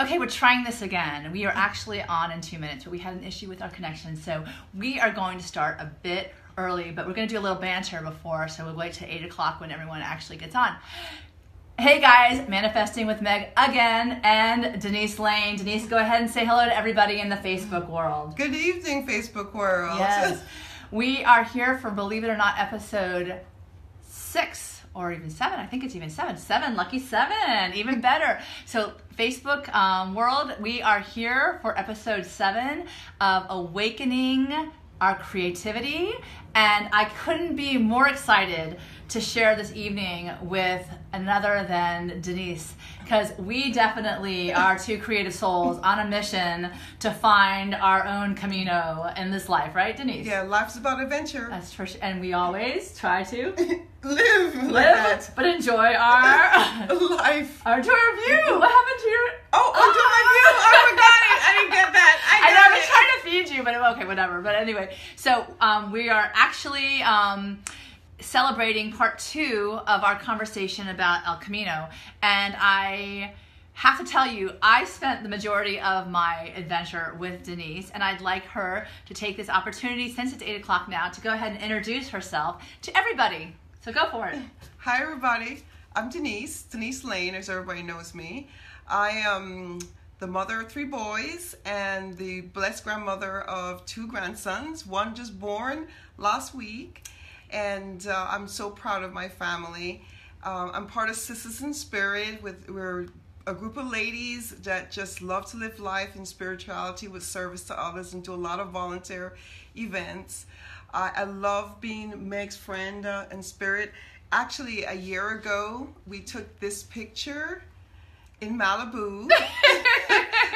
Okay, we're trying this again. We are actually on in two minutes, but we had an issue with our connection. So we are going to start a bit early, but we're going to do a little banter before. So we'll wait till 8 o'clock when everyone actually gets on. Hey guys, Manifesting with Meg again, and Denise Lane. Denise, go ahead and say hello to everybody in the Facebook world. Good evening, Facebook world. Yes. we are here for, believe it or not, episode six or even seven. I think it's even seven. Seven, lucky seven, even better. So, Facebook um, world, we are here for episode seven of Awakening Our Creativity. And I couldn't be more excited to share this evening with another than Denise because we definitely are two creative souls on a mission to find our own camino in this life, right, Denise? Yeah, life's about adventure. That's for sure. And we always try to live, live, like but enjoy our life. Our tour of view. What happened to your? Oh, enjoy my view. I forgot it. I didn't get that. I, I know I was it. trying to feed you, but okay, whatever. But anyway, so um, we are actually. Um, celebrating part two of our conversation about El Camino. And I have to tell you, I spent the majority of my adventure with Denise, and I'd like her to take this opportunity, since it's 8 o'clock now, to go ahead and introduce herself to everybody. So go for it. Hi, everybody. I'm Denise, Denise Lane, as everybody knows me. I am the mother of three boys and the blessed grandmother of two grandsons, one just born last week and uh, I'm so proud of my family. Um, I'm part of Sisters in Spirit. With we're a group of ladies that just love to live life in spirituality with service to others and do a lot of volunteer events. I love being Meg's friend uh, in spirit. Actually, a year ago, we took this picture in Malibu.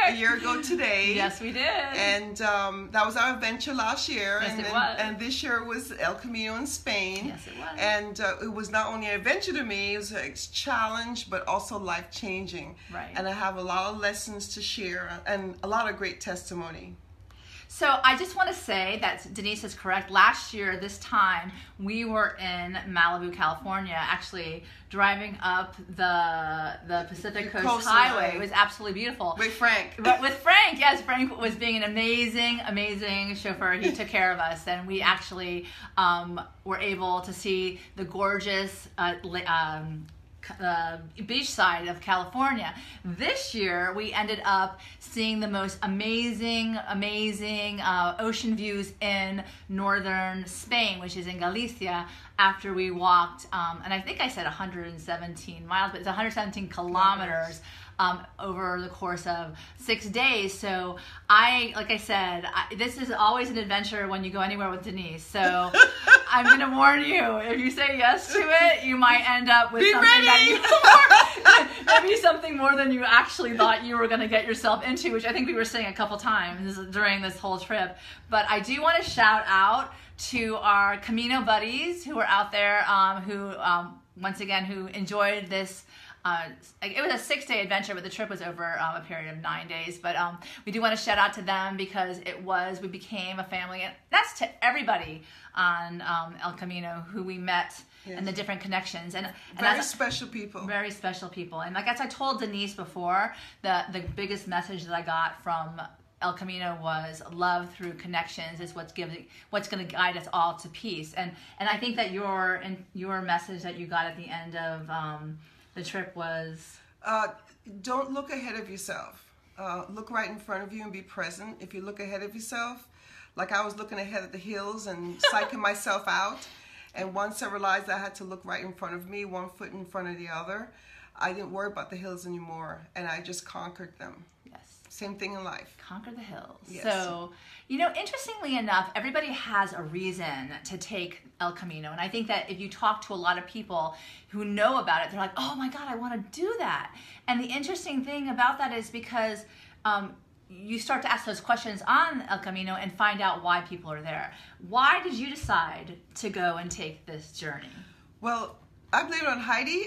a year ago today. Yes, we did. And um, that was our adventure last year. Yes, and it then, was. And this year was El Camino in Spain. Yes, it was. And uh, it was not only an adventure to me, it was a challenge, but also life changing. Right. And I have a lot of lessons to share and a lot of great testimony. So I just want to say that Denise is correct. Last year, this time, we were in Malibu, California, actually driving up the the Pacific Coast Coast Highway. Highway. It was absolutely beautiful. With Frank. But with Frank, yes, Frank was being an amazing, amazing chauffeur. He took care of us, and we actually um, were able to see the gorgeous uh, um, uh, beach side of California. This year, we ended up seeing the most amazing, amazing uh, ocean views in northern Spain, which is in Galicia. After we walked, um, and I think I said 117 miles, but it's 117 kilometers um, over the course of six days. So I, like I said, I, this is always an adventure when you go anywhere with Denise. So I'm going to warn you: if you say yes to it, you might end up with Be something ready. that you maybe something more than you actually thought you were going to get yourself into, which I think we were saying a couple times during this whole trip. But I do want to shout out to our Camino buddies who are out there, um, who um, once again who enjoyed this. Uh, it was a six day adventure, but the trip was over um, a period of nine days. But um, we do want to shout out to them because it was, we became a family. And that's to everybody on um, El Camino who we met and the different connections. And, and Very as- special people. very special people. And like as I told Denise before, the the biggest message that I got from El Camino was love through connections is what's giving what's going to guide us all to peace. And and I think that your and your message that you got at the end of um, the trip was Uh, don't look ahead of yourself. Uh, look right in front of you and be present. If you look ahead of yourself, like I was looking ahead at the hills and psyching myself out, and once I realized I had to look right in front of me, one foot in front of the other, I didn't worry about the hills anymore, and I just conquered them. Same thing in life. Conquer the hills. Yes. So, you know, interestingly enough, everybody has a reason to take El Camino. And I think that if you talk to a lot of people who know about it, they're like, oh my God, I want to do that. And the interesting thing about that is because um, you start to ask those questions on El Camino and find out why people are there. Why did you decide to go and take this journey? Well, I blame it on Heidi.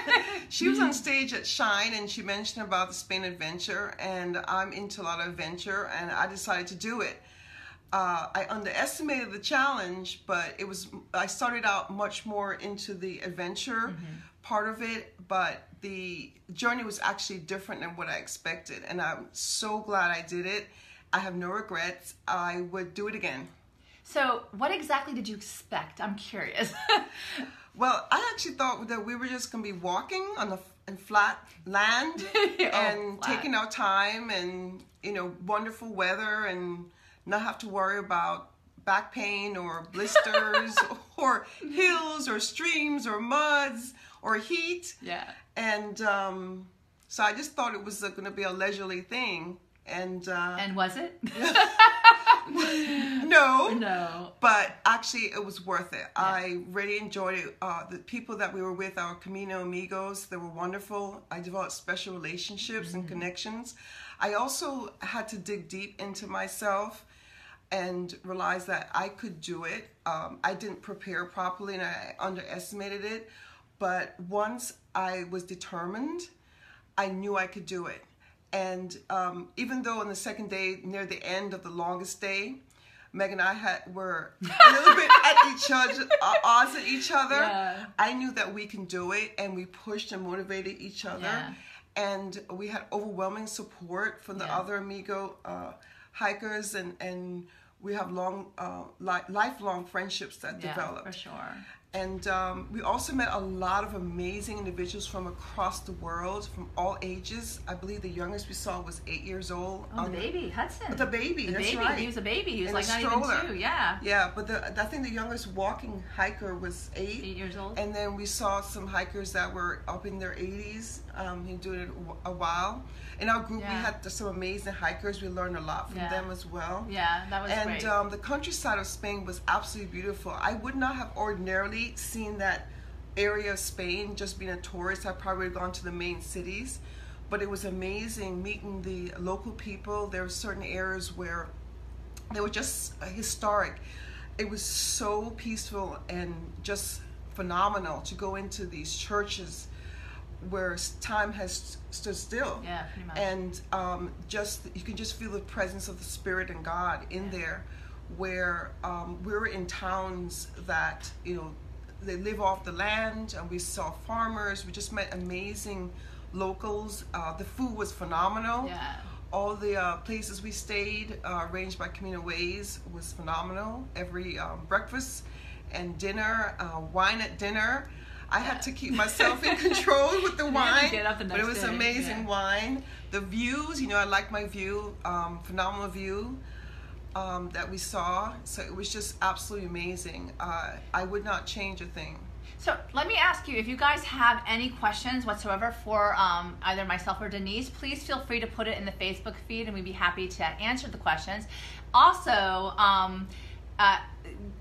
she was on stage at Shine and she mentioned about the Spain adventure, and I'm into a lot of adventure, and I decided to do it. Uh, I underestimated the challenge, but it was I started out much more into the adventure part of it, but the journey was actually different than what I expected. And I'm so glad I did it. I have no regrets. I would do it again. So, what exactly did you expect? I'm curious. well, I actually thought that we were just going to be walking on the in flat land Oh, and flat. taking our time and you know wonderful weather and not have to worry about back pain or blisters or hills or streams or muds or heat yeah. and um, so I just thought it was going to be a leisurely thing and, uh, And was it? no. No. but actually it was worth it. I really enjoyed it. Uh, the people that we were with our camino amigos they were wonderful. I developed special relationships and connections. I also had to dig deep into myself and realize that i could do it. Um, i didn't prepare properly and i underestimated it. But once i was determined i knew i could do it and um, even though on the second day, near the end of the longest day, Meg and I had were a little bit at each other, uh, odds at each other. Yeah. I knew that we can do it, and we pushed and motivated each other. Yeah. And we had overwhelming support from the Yeah. other amigo uh, hikers, and and we have long, uh, li- lifelong friendships that Yeah, developed. for sure. And um, we also met a lot of amazing individuals from across the world, from all ages. I believe the youngest we saw was eight years old. Oh, on the baby, Hudson. The baby, The that's baby. right. He was a baby. He was In like not stroller. even two. Yeah. Yeah, but the, I think the youngest walking hiker was eight. Eight years old. And then we saw some hikers that were up in their 80s, um, who doing it a while. In our group, we had some amazing hikers. We learned a lot from Yeah. them as well. yeah, that was And great. um, the countryside of Spain was absolutely beautiful. I would not have ordinarily seen that area of Spain just being a tourist. I probably would have gone to the main cities. But it was amazing meeting the local people. There were certain areas where they were just historic. It was so peaceful and just phenomenal to go into these churches where time has stood still yeah, pretty much. and um, just you can just feel the presence of the spirit and God in Yeah. there. Where um, we were in towns that you know they live off the land, and we saw farmers. We just met amazing locals. Uh, the food was phenomenal. yeah. All the uh, places we stayed, uh, arranged by Camino Ways, was phenomenal. Every um, breakfast and dinner, uh, wine at dinner. I had to keep myself in control with the You had to wine, the but it was day, amazing yeah. wine. The views, you know, I like my view, um, phenomenal view um, that we saw. So it was just absolutely amazing. Uh, I would not change a thing. So let me ask you if you guys have any questions whatsoever for um, either myself or Denise, please feel free to put it in the Facebook feed and we'd be happy to answer the questions. Also, um, uh,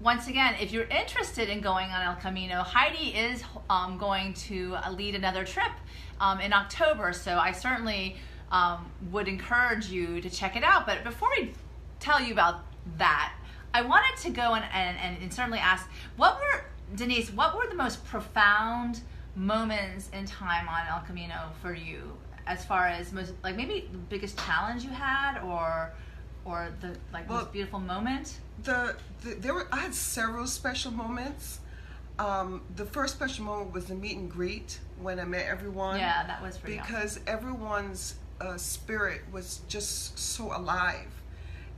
once again, if you're interested in going on El Camino, Heidi is um, going to uh, lead another trip um, in October. So I certainly um, would encourage you to check it out. But before we tell you about that, I wanted to go and, and, and certainly ask what were, Denise, what were the most profound moments in time on El Camino for you as far as most, like maybe the biggest challenge you had or, or the like Well- most beautiful moment? The, the there were I had several special moments. Um, the first special moment was the meet and greet when I met everyone. Yeah, that was pretty awesome. because everyone's uh, spirit was just so alive,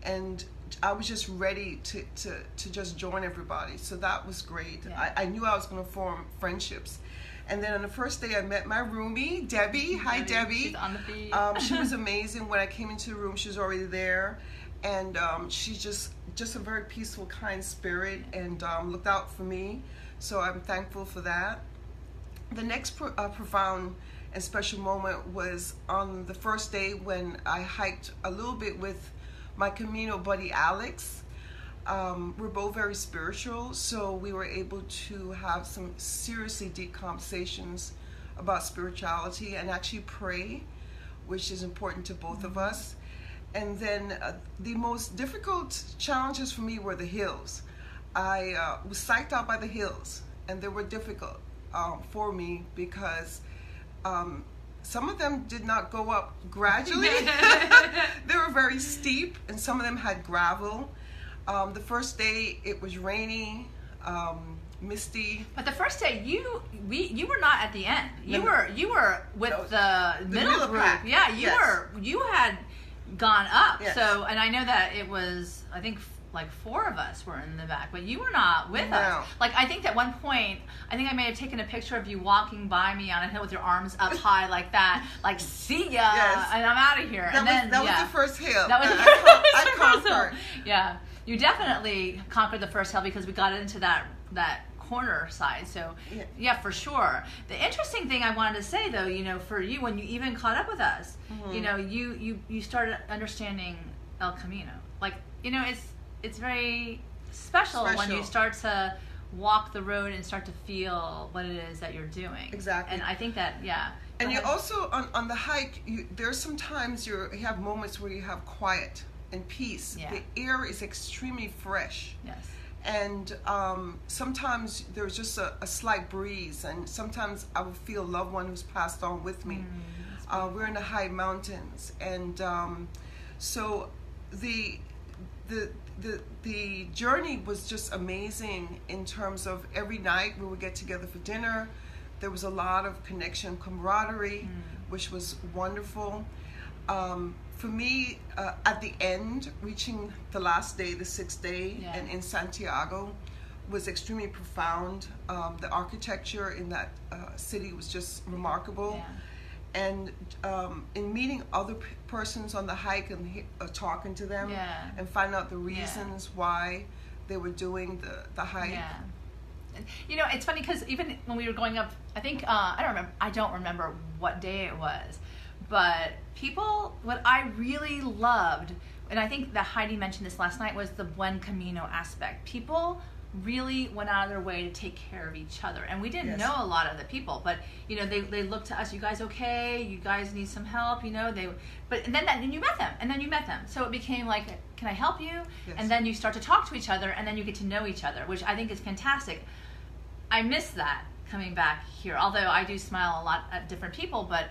and I was just ready to, to, to just join everybody. So that was great. Yeah. I, I knew I was going to form friendships. And then on the first day, I met my roomie, Debbie. Hi, Debbie. She's on the feed. Um, she was amazing. When I came into the room, she was already there, and um, she's just just a very peaceful, kind spirit, and um, looked out for me. So I'm thankful for that. The next pro- uh, profound and special moment was on the first day when I hiked a little bit with my Camino buddy Alex. Um, we're both very spiritual, so we were able to have some seriously deep conversations about spirituality and actually pray, which is important to both of us. And then uh, the most difficult challenges for me were the hills. I uh, was psyched out by the hills, and they were difficult um, for me because um, some of them did not go up gradually. they were very steep, and some of them had gravel. Um, the first day it was rainy. Um, misty. But the first day, you we you were not at the end. You No, no. were you were with was- the, the middle, middle group. pack. Yeah, you Yes. were you had gone up. Yes. So and I know that it was I think like four of us were in the back, but you were not with No. us. Like I think at one point, I think I may have taken a picture of you walking by me on a hill with your arms up high like that, like see ya, Yes. and I'm out of here. That and was then that yeah. was the first hill. That was the I, I hill. conquered. Yeah, you definitely conquered the first hill because we got into that that corner side. So Yeah. yeah. for sure. The interesting thing I wanted to say though, you know, for you when you even caught up with us, Mm-hmm. you know, you you you started understanding El Camino. Like you know, it's it's very special, when you start to walk the road and start to feel what it is that you're doing. Exactly. And I think that yeah. And you also on, on the hike, you, there's sometimes you're, you have moments where you have quiet and peace. Yeah. The air is extremely fresh, yes. And um, sometimes there's just a, a slight breeze, and sometimes I will feel a loved one who's passed on with me. Uh, we're in the high mountains, and um, so the the the the journey was just amazing in terms of every night we would get together for dinner. There was a lot of connection, camaraderie, which was wonderful. Um, for me, uh, at the end, reaching the last day, the sixth day, Yeah. and in Santiago, was extremely profound. Um, the architecture in that uh, city was just remarkable Yeah. and um, in meeting other p- persons on the hike and he- uh, talking to them Yeah. and find out the reasons why they were doing the, the hike. You know, it's funny because even when we were going up, I think uh, I don't remember. I don't remember what day it was, but people. What I really loved, and I think that Heidi mentioned this last night, was the buen camino aspect. People really went out of their way to take care of each other, and we didn't Yes. know a lot of the people, but you know, they they looked to us. You guys okay? You guys need some help? You know, they. But and then that, and you met them, and then you met them. So it became like, can I help you? Yes. And then you start to talk to each other and then you get to know each other which i think is fantastic i miss that coming back here although i do smile a lot at different people but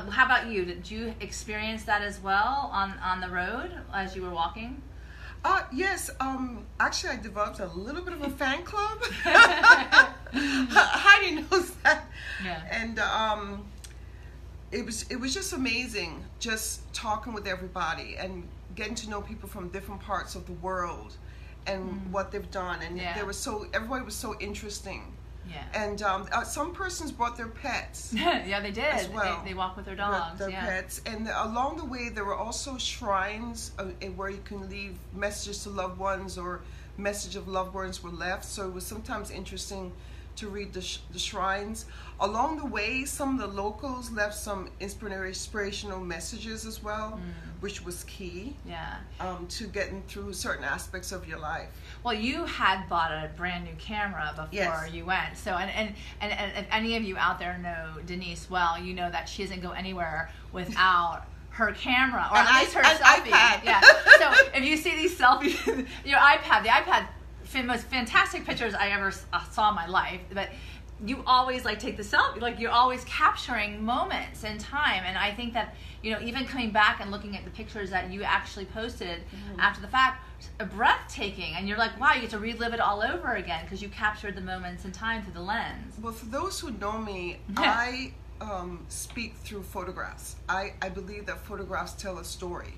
how about you did you experience that as well on on the road as you were walking Uh, yes, um, actually, I developed a little bit of a fan club. Heidi knows that. Yeah. And um, it was it was just amazing, just talking with everybody and getting to know people from different parts of the world and what they've done. And Mm. Yeah. they were so everybody was so interesting. Yeah And um, uh, some persons brought their pets. yeah they did As well. they, they walk with their dogs their yeah pets. And along the way, there were also shrines uh, where you can leave messages to loved ones or message of loved ones were left. So it was sometimes interesting to read the, sh- the shrines. Along the way, some of the locals left some inspira- inspirational messages as well, Mm. which was key yeah um, to getting through certain aspects of your life. Well, you had bought a brand new camera before Yes. you went. So, and, and, and, and if any of you out there know Denise well, you know that she doesn't go anywhere without her camera or An at least her i- selfie. iPad. Yeah. So if you see these selfies, your iPad, the iPad, most fantastic pictures I ever uh, saw in my life, but you always like take the selfie like you're always capturing moments in time and i think that you know even coming back and looking at the pictures that you actually posted after the fact breathtaking and you're like wow you get to relive it all over again because you captured the moments in time through the lens Well, for those who know me, I um, speak through photographs. I, I believe that photographs tell a story.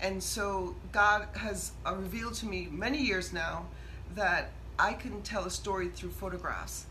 And so God has uh, revealed to me many years now that I can tell a story through photographs.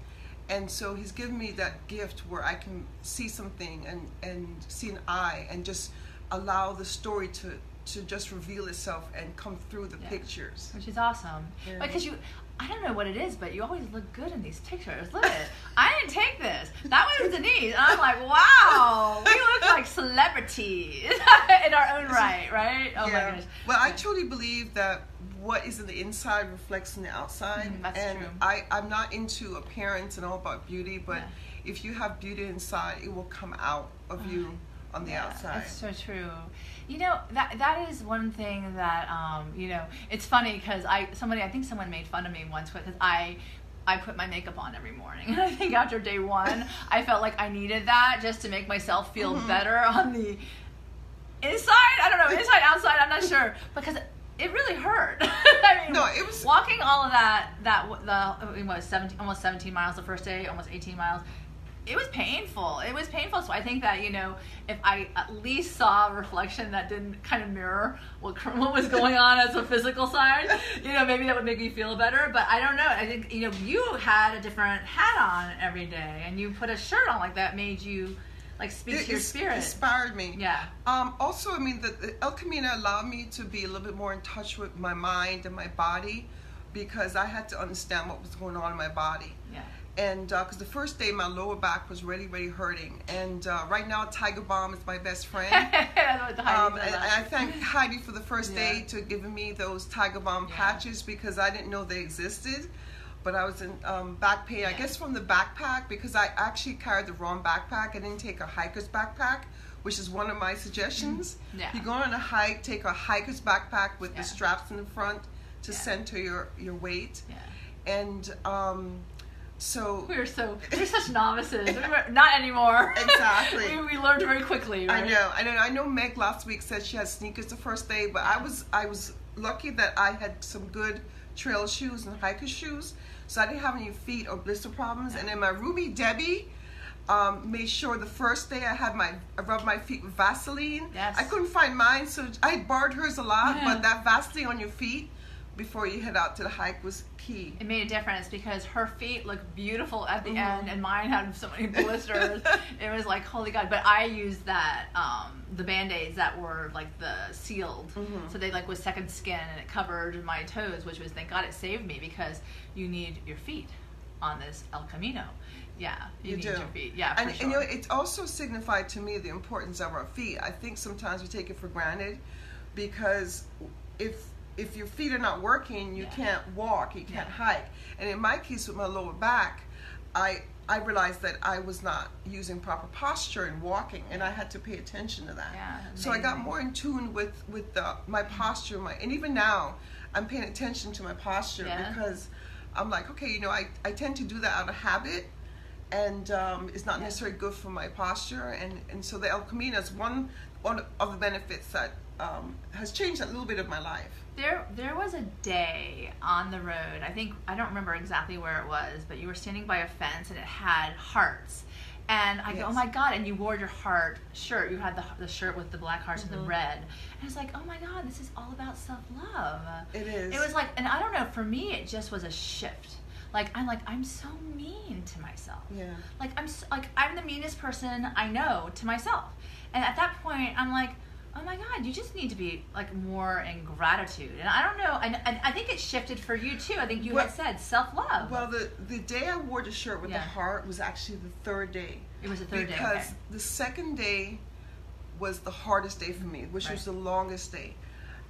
And so He's given me that gift where I can see something and, and see an eye and just allow the story to, to just reveal itself and come through the Yeah. pictures. which is awesome Yeah. because you I don't know what it is, but you always look good in these pictures. Look at it. I didn't take this. That was Denise. And I'm like, wow, we look like celebrities in our own right, right? Oh my goodness. Well, I truly believe that what is in the inside reflects in the outside. Mm, that's and true. I, I'm not into appearance and all about beauty, but Yeah. if you have beauty inside, it will come out of you on the Yeah, outside. It's so true. You know that that is one thing that um, you know. It's funny because I somebody I think someone made fun of me once because I I put my makeup on every morning, and I think after day one I felt like I needed that just to make myself feel Mhm. better on the inside. I don't know inside outside. I'm not sure because it really hurt. I mean, No, it was- walking all of that. That the it was seventeen, almost seventeen miles the first day, almost eighteen miles. It was painful. It was painful. So I think that you know, if I at least saw a reflection that didn't kind of mirror what what was going on as a physical side, you know, maybe that would make me feel better. But I don't know. I think you know, you had a different hat on every day, and you put a shirt on like that made you like speak It to your spirit. inspired me. Yeah. Um, also, I mean, the, the El Camino allowed me to be a little bit more in touch with my mind and my body because I had to understand what was going on in my body. Yeah. And because the first day my lower back was really, really hurting. And uh, right now, Tiger Balm is my best friend. I know what the Heidi Um, and, I thank Heidi for the first Yeah. day to giving me those Tiger Balm Yeah. patches because I didn't know they existed. But I was in um, back pain, I guess from the backpack because I actually carried the wrong backpack. I didn't take a hiker's backpack, which is one of my suggestions. Mm-hmm. Yeah. You go on a hike, take a hiker's backpack with Yeah. the straps in the front to Yeah. center your, your weight. yeah. And um, so We were so we're such novices. We were, not anymore. Exactly. we, we learned very quickly. I know, I know. I know. Meg last week said she had sneakers the first day, but I was I was lucky that I had some good trail shoes and hiker shoes, so I didn't have any feet or blister problems. And then my Ruby Debbie um, made sure the first day I had my I rubbed my feet with Vaseline. Yes. I couldn't find mine, so I borrowed hers a lot. Yeah. But that Vaseline on your feet before you head out to the hike was key. It made a difference because her feet looked beautiful at the Mhm. end, and mine had so many blisters. it was like holy god. But I used that um, the band aids that were like the sealed, Mhm. so they like was second skin and it covered my toes, which was thank God it saved me because you need your feet on this El Camino. Yeah, you, You need do. your feet. Yeah, for and, sure. and you know, it also signified to me the importance of our feet. I think sometimes we take it for granted because if if your feet are not working, you Yeah. can't walk, you can't Yeah. hike. And in my case, with my lower back, I I realized that I was not using proper posture in walking, and I had to pay attention to that. Yeah, so I got more in tune with with the, my posture, my and even now, I'm paying attention to my posture Yeah. because I'm like, okay, you know, I, I tend to do that out of habit, and um, it's not Yeah. necessarily good for my posture. And, and so the El Camino is one one of the benefits that um, has changed a little bit of my life. There, there was a day on the road. I think I don't remember exactly where it was, but you were standing by a fence and it had hearts. And I go, oh my god! And you wore your heart shirt. You had the, the shirt with the black hearts and the Mhm. red. And I was like, oh my god, this is all about self love. It is. It was like, and I don't know. For me, it just was a shift. Like I'm like I'm so mean to myself. Yeah. Like I'm s like I'm the meanest person I know to myself. And at that point, I'm like, oh my god, you just need to be like more in gratitude. And I don't know. And, and I think it shifted for you too. I think you Well- had said self love. Well, the the day I wore the shirt with Yeah. the heart was actually the third day. it was the third day. because Okay. the second day was the hardest day for me, which was the longest day.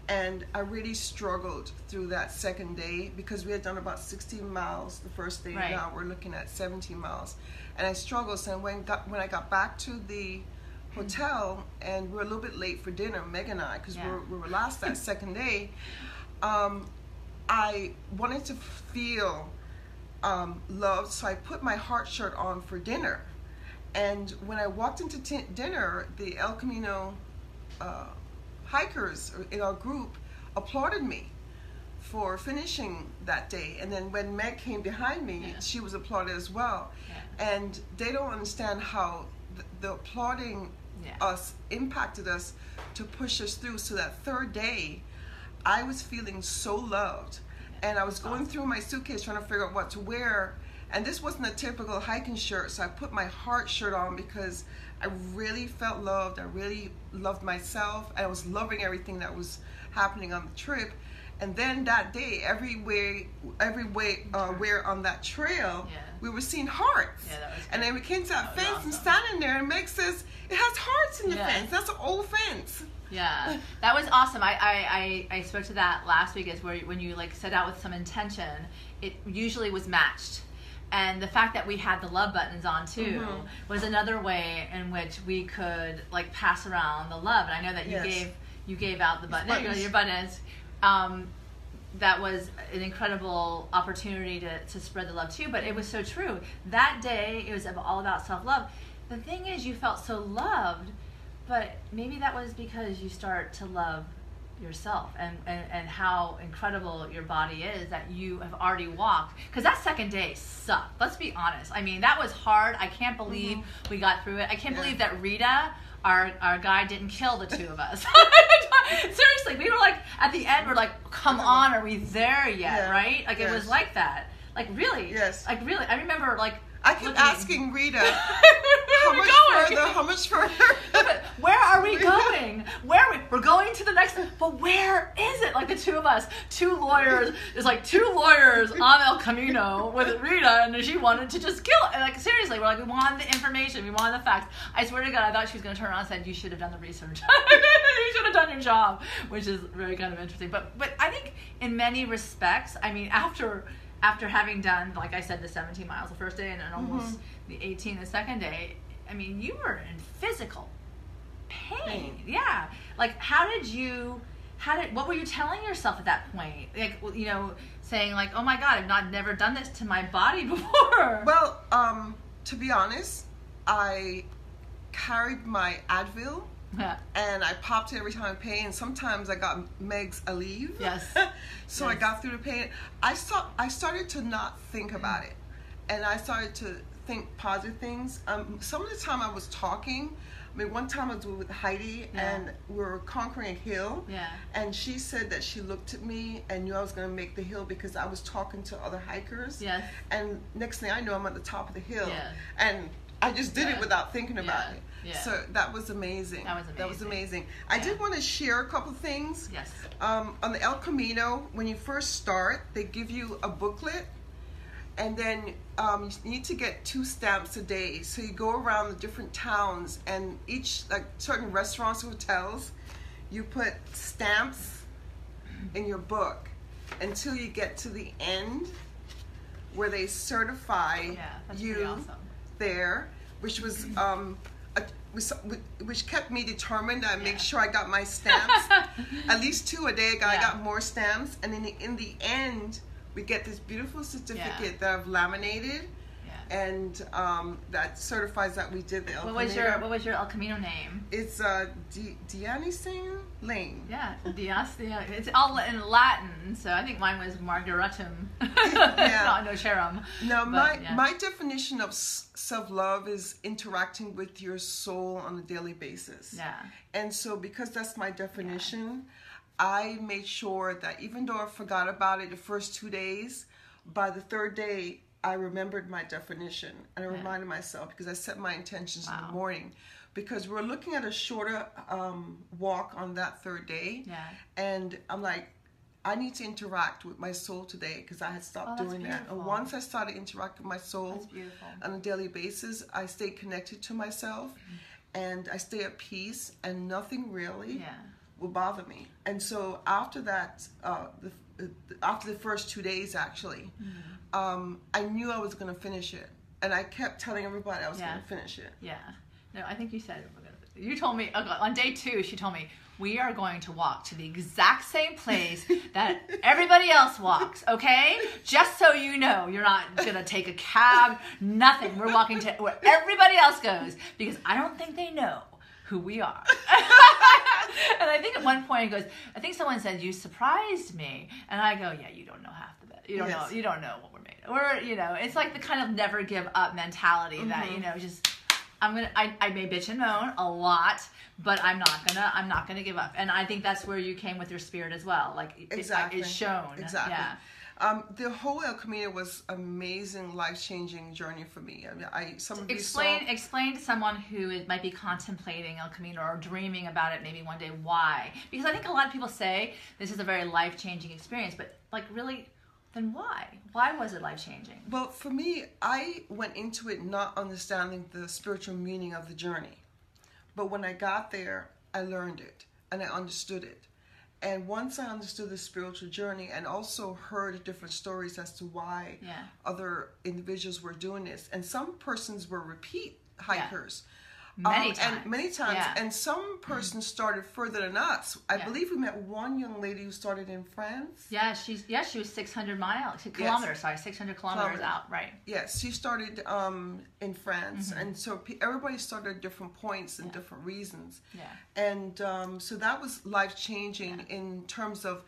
And I really struggled through that second day because we had done about 16 miles the first day. Right. Now we're looking at 17 miles, and I struggled. So when got when I got back to the hotel and we're a little bit late for dinner, Meg and I, because Yeah. we, were, we were last that second day, um, I wanted to feel um, loved, so I put my heart shirt on for dinner. And when I walked into t- dinner, the El Camino uh, hikers in our group applauded me for finishing that day. And then when Meg came behind me, Yeah. she was applauded as well. Yeah. And they don't understand how the, the applauding Yeah. us impacted us to push us through. So that third day, I was feeling so loved. And I was going Awesome. through my suitcase trying to figure out what to wear. And this wasn't a typical hiking shirt, so I put my heart shirt on because I really felt loved. I really loved myself. I was loving everything that was happening on the trip. And then that day, every way, every way, uh, where on that trail, Yeah. we were seeing hearts. Yeah, that was and then we came to that, That fence and standing there, and Meg says, "It has hearts in the Yeah. fence. That's an old fence." Yeah, that was awesome. I, I, I, I spoke to that last week. Is where when you like set out with some intention, it usually was matched. And the fact that we had the love buttons on too Mhm. was another way in which we could like pass around the love. And I know that you Yes. gave you gave out the button. Buttons. your buttons. Um, that was an incredible opportunity to, to spread the love too. But it was so true. That day, it was all about self love. The thing is, you felt so loved, but maybe that was because you start to love yourself and, and, and how incredible your body is that you have already walked because that second day sucked let's be honest i mean that was hard i can't believe we got through it i can't Mm-hmm. Yeah. believe that rita our, our guy didn't kill the two of us. Seriously we were like at the end we're like come on are we there yet? Yeah. right? Like it was like that. Like really? Yes. like really? I remember like I kept looking- asking Rita, how much going further? How much further? where are we going? Where are we? We're going to the next. But where is it? Like the two of us, two lawyers. There's like two lawyers on El Camino with Rita, and she wanted to just kill. And like seriously, we're like, we want the information, we want the facts. I swear to God, I thought she was going to turn around and said, "You should have done the research. you should have done your job," which is very kind of interesting. But but I think in many respects, I mean, after after having done, like I said, the 17 miles the first day and then almost the 18 the second day, I mean, you were in physical pain. Pain. Yeah. Like, how did you? How did? What were you telling yourself at that point? Like, you know, saying like, "Oh my God, I've not never done this to my body before." Well, um, to be honest, I carried my Advil yeah. and I popped it every time I pain. And sometimes I got Meg's Aleve. Yes. so I got through the pain. I saw. I started to not think about it, and I started to think positive things. Um, some of the time I was talking. I mean, one time I was with Heidi, Yeah. and we were conquering a hill. Yeah. And she said that she looked at me and knew I was going to make the hill because I was talking to other hikers. Yes. And next thing I know, I'm at the top of the hill. Yeah. And I just did Yeah. it without thinking about Yeah. it. Yeah. So that was amazing. That was That was amazing. amazing. I did want to share a couple things. Yes. Um, on the El Camino, when you first start, they give you a booklet, and then um, you need to get two stamps a day. So you go around the different towns, and each like certain restaurants, hotels, you put stamps in your book until you get to the end, where they certify Yeah. You awesome. there, which was um, was, which kept me determined. I Yeah. make sure I got my stamps, at least two a day. I got, I got more stamps, and then in the end, we get this beautiful certificate that I've laminated, Yeah. And um, that certifies that we did the El What was Camino. your What was your El Camino name? It's uh, Di- Dionysian Lane. Yeah, Dias. Dia- It's all in Latin, so I think mine was Margaratum. Yeah. no, no cherum. Now, But, my yeah. my definition of self love is interacting with your soul on a daily basis. Yeah. And so, because that's my definition, I made sure that even though I forgot about it the first two days, by the third day, I remembered my definition and I Yeah. reminded myself because I set my intentions in the morning. Because we're looking at a shorter um, walk on that third day. Yeah. And I'm like, I need to interact with my soul today because I had stopped Oh, doing that. And once I started interacting with my soul on a daily basis, I stay connected to myself and I stay at peace, and nothing really Yeah. will bother me. And so after that, uh, the, the, after the first two days, actually, Mm-hmm. Um, I knew I was going to finish it, and I kept telling everybody I was Yeah. going to finish it. Yeah. No, I think you said you told me on day two. She told me we are going to walk to the exact same place that everybody else walks. Okay, just so you know, you're not gonna take a cab. Nothing. We're walking to where everybody else goes because I don't think they know who we are. and I think at one point he goes, I think someone said you surprised me, and I go, yeah, you don't know half it. You don't Yes. know. You don't know what we're made. of. We're you know, it's like the kind of never give up mentality that Mm-hmm. you know just. I'm gonna. I, I may bitch and moan a lot, but I'm not gonna. I'm not gonna give up. And I think that's where you came with your spirit as well. Like Exactly. it's shown. Exactly. Yeah. Um, the whole El Camino was amazing, life changing journey for me. I, mean, I some of you Explain. saw. Explain to someone who is, might be contemplating El Camino or dreaming about it maybe one day why. Because I think a lot of people say this is a very life changing experience, but like really, then why? Why was it life changing? Well, for me, I went into it not understanding the spiritual meaning of the journey. But when I got there, I learned it and I understood it. And once I understood the spiritual journey and also heard different stories as to why Yeah. other individuals were doing this, and some persons were repeat hikers. Many Um, times. and many times, Yeah. and some person started further than us. I Yeah. believe we met one young lady who started in France. Yeah, she's yeah, she was 600 miles, kilometers. Sorry, 600 kilometers Kilometers. out. Right. Yes, she started um, in France, Mm-hmm. and so everybody started at different points and different reasons. Yeah. And um, so that was life changing in terms of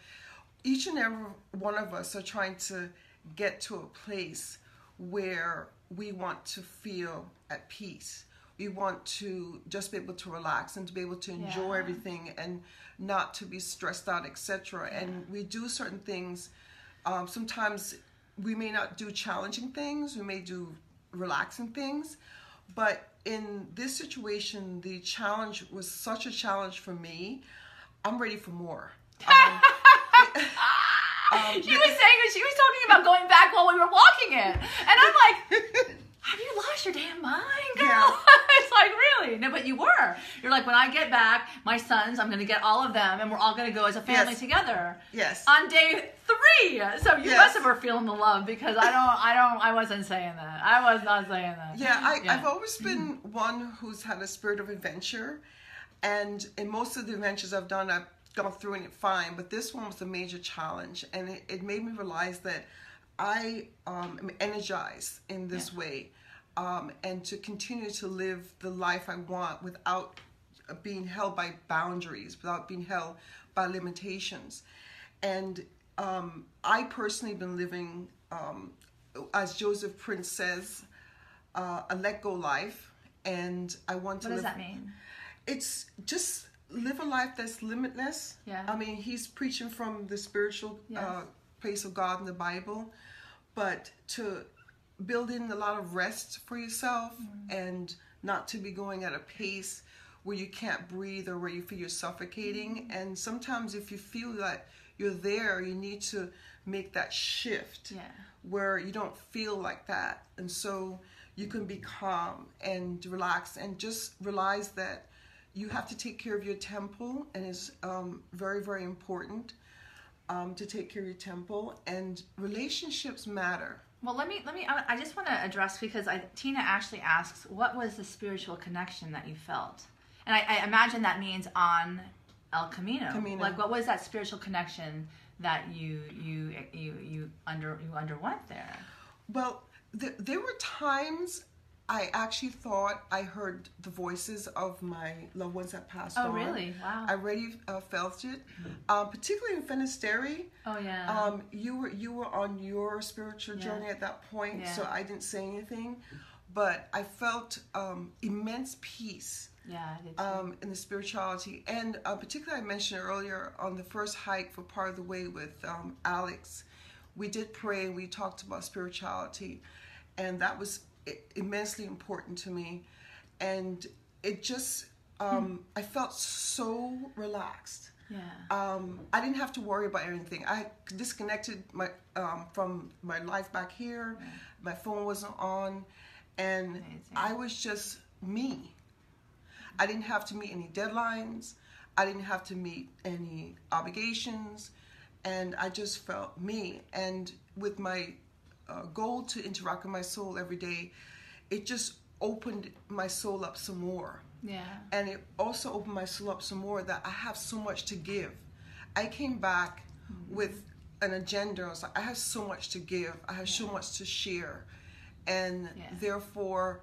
each and every one of us are trying to get to a place where we want to feel at peace. We want to just be able to relax and to be able to enjoy Yeah. everything and not to be stressed out, etc. And we do certain things. Um, sometimes we may not do challenging things. We may do relaxing things. But in this situation, the challenge was such a challenge for me. I'm ready for more. Um, um, She was saying she was talking about going back while we were walking it, and I'm like, "Have you lost your damn mind, girl?" Yeah. it's like really no, but you were. You're like, when I get back, my sons, I'm gonna get all of them, and we're all gonna go as a family Yes. together. yes. On day three, so you Yes. must have were feeling the love because I don't, I don't, I wasn't saying that. I was not saying that. Yeah, I, Yeah. I've always been mm-hmm. one who's had a spirit of adventure, and in most of the adventures I've done, I've gone through it fine. But this one was a major challenge, and it, it made me realize that I um, am energized in this way, um, and to continue to live the life I want without being held by boundaries, without being held by limitations. And um, I personally been living, um, as Joseph Prince says, uh, a let go life, and I want to What does live. that mean? It's just live a life that's limitless. Yeah. I mean, he's preaching from the spiritual Yes. uh, place of God in the Bible, but to build in a lot of rest for yourself Mm. and not to be going at a pace where you can't breathe or where you feel you're suffocating. Mm. And sometimes, if you feel that you're there, you need to make that shift Yeah. where you don't feel like that. And so you can be calm and relaxed and just realize that you have to take care of your temple and it's um, very, very important um, to take care of your temple. And relationships matter. Well, let me let me. I just want to address because I, Tina actually asks, "What was the spiritual connection that you felt?" And I, I imagine that means on El Camino. Camino. Like, what was that spiritual connection that you you you you under you underwent there? Well, th- there were times I actually thought I heard the voices of my loved ones that passed Oh, on. really? Wow. I already uh, felt it, um, particularly in Finisterre. Oh yeah. Um, you were you were on your spiritual Yeah. journey at that point, so I didn't say anything, but I felt um, immense peace yeah. I did too. um, in the spirituality, and uh, particularly I mentioned earlier on the first hike for part of the way with um, Alex, we did pray and we talked about spirituality, and that was immensely important to me, and it just um, I felt so relaxed yeah. um, I didn't have to worry about anything. I disconnected my um, from my life back here. My phone wasn't on, and Amazing. I was just me. I didn't have to meet any deadlines. I didn't have to meet any obligations, and I just felt me. And with my uh, goal to interact with my soul every day, it just opened my soul up some more yeah. and it also opened my soul up some more that I have so much to give. I came back with an agenda. I was like, I have so much to give. I have so much to share, and Yeah. therefore,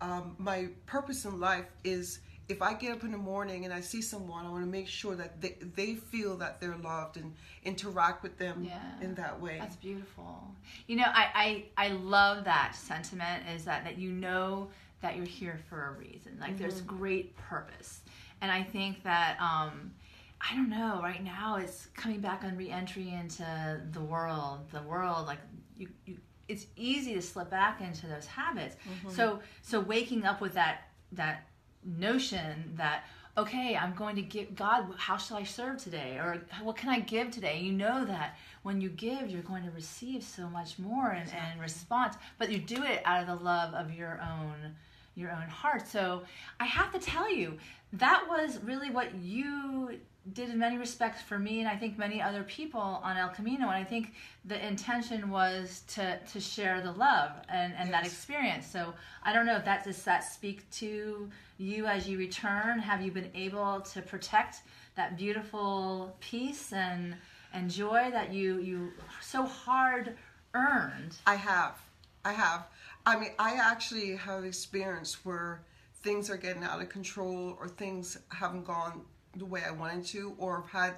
um, my purpose in life is if I get up in the morning and I see someone, I want to make sure that they, they feel that they're loved and interact with them Yeah. in that way. That's beautiful. You know, I, I I love that sentiment is that that you know that you're here for a reason. Like there's great purpose. And I think that um I don't know, right now it's coming back on re-entry into the world. The world like you you it's easy to slip back into those habits. So so waking up with that that notion that okay i'm going to give god how shall i serve today? Or what can i give today? You know that when you give you're going to receive so much more in, in response but you do it out of the love of your own your own heart. So I have to tell you, that was really what you did in many respects for me and I think many other people on El Camino. And I think the intention was to to share the love and, and that experience. So I don't know if that does that speak to you as you return. Have you been able to protect that beautiful peace and and joy that you you so hard earned? I have. I have. I mean, I actually have experienced where things are getting out of control or things haven't gone the way I wanted to or have had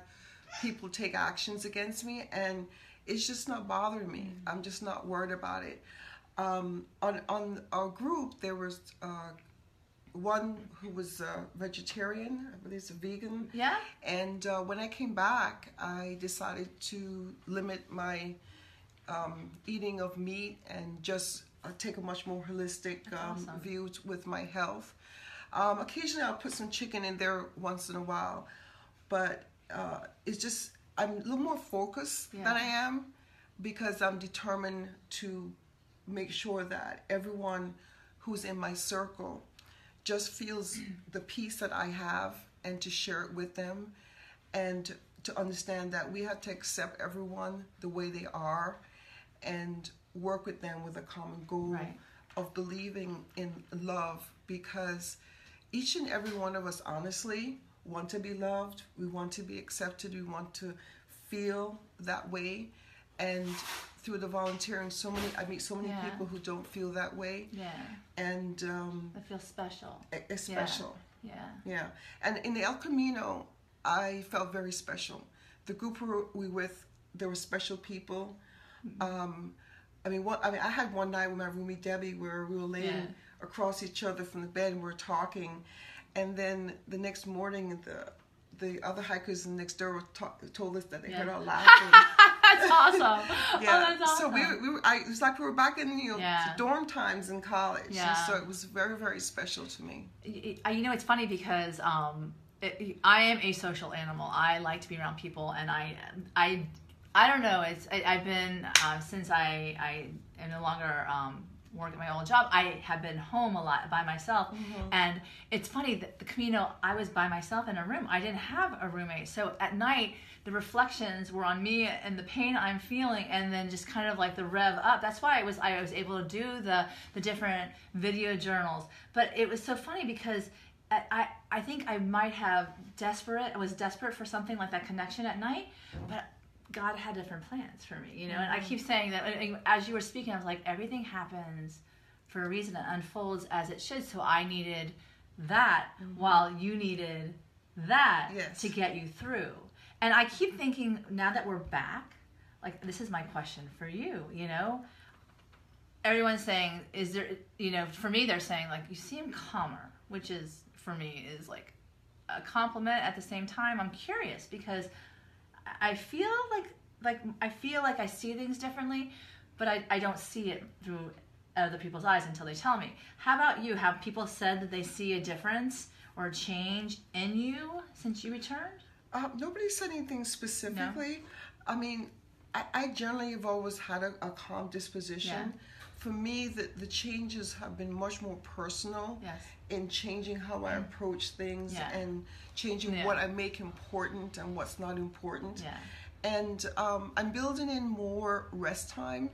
people take actions against me and it's just not bothering me. I'm just not worried about it. Um, on on our group there was uh, one who was a vegetarian, I believe it's a vegan. Yeah? And uh, when I came back, I decided to limit my um, eating of meat and just uh, take a much more holistic um, awesome. view with my health. Um, occasionally, I'll put some chicken in there once in a while, but uh, it's just I'm a little more focused Yeah. than I am because I'm determined to make sure that everyone who's in my circle just feels the peace that I have and to share it with them and to understand that we have to accept everyone the way they are and work with them with a common goal Right. of believing in love because each and every one of us honestly want to be loved we want to be accepted we want to feel that way and through the volunteering so many i meet so many Yeah. people who don't feel that way Yeah. and um, I feel special. it- it's special Yeah. yeah, and in the El Camino, I felt very special. The group we were with, there were special people. Um, I mean, one, I mean, I had one night with my roomie Debbie where we were laying Yeah. Across each other from the bed and we are talking, and then the next morning the the other hikers next door were told us that they heard Yeah. our laughing. That's awesome. Yeah, Oh, that's awesome. so we, we were, I, it was like we were back in you know Yeah. dorm times in college. Yeah. so it was very very special to me. You know it's funny because um it, i am a social animal i like to be around people and i i i don't know it's I, i've been uh, since i i am no longer um work at my old job i have been home a lot by myself. Mm-hmm. And it's funny that the camino i was by myself in a room. I didn't have a roommate. So at night the reflections were on me and the pain i'm feeling and then just kind of like the rev up. That's why i was i was able to do the the different video journals. But it was so funny because I, I, I think I might have desperate. I was desperate for something like that connection at night, but God had different plans for me, you know. And I mm-hmm. keep saying that as you were speaking, I was like, everything happens for a reason. It unfolds as it should. So I needed that, mm-hmm. while you needed that Yes. to get you through. And I keep thinking now that we're back, like this is my question for you. You know, everyone's saying, is there, you know, for me, they're saying, like, you seem calmer, which is, for me, is like a compliment at the same time. I'm curious because I feel like, like, I feel like I see things differently, but I, I don't see it through other people's eyes until they tell me. How about you? Have people said that they see a difference or change in you since you returned? Uh, nobody said anything specifically. No. I mean, I, I generally have always had a, a calm disposition. Yeah. For me, the, the changes have been much more personal Yes. in changing how I approach things Yeah. and changing Yeah. what I make important and what's not important. Yeah. And um, I'm building in more rest time.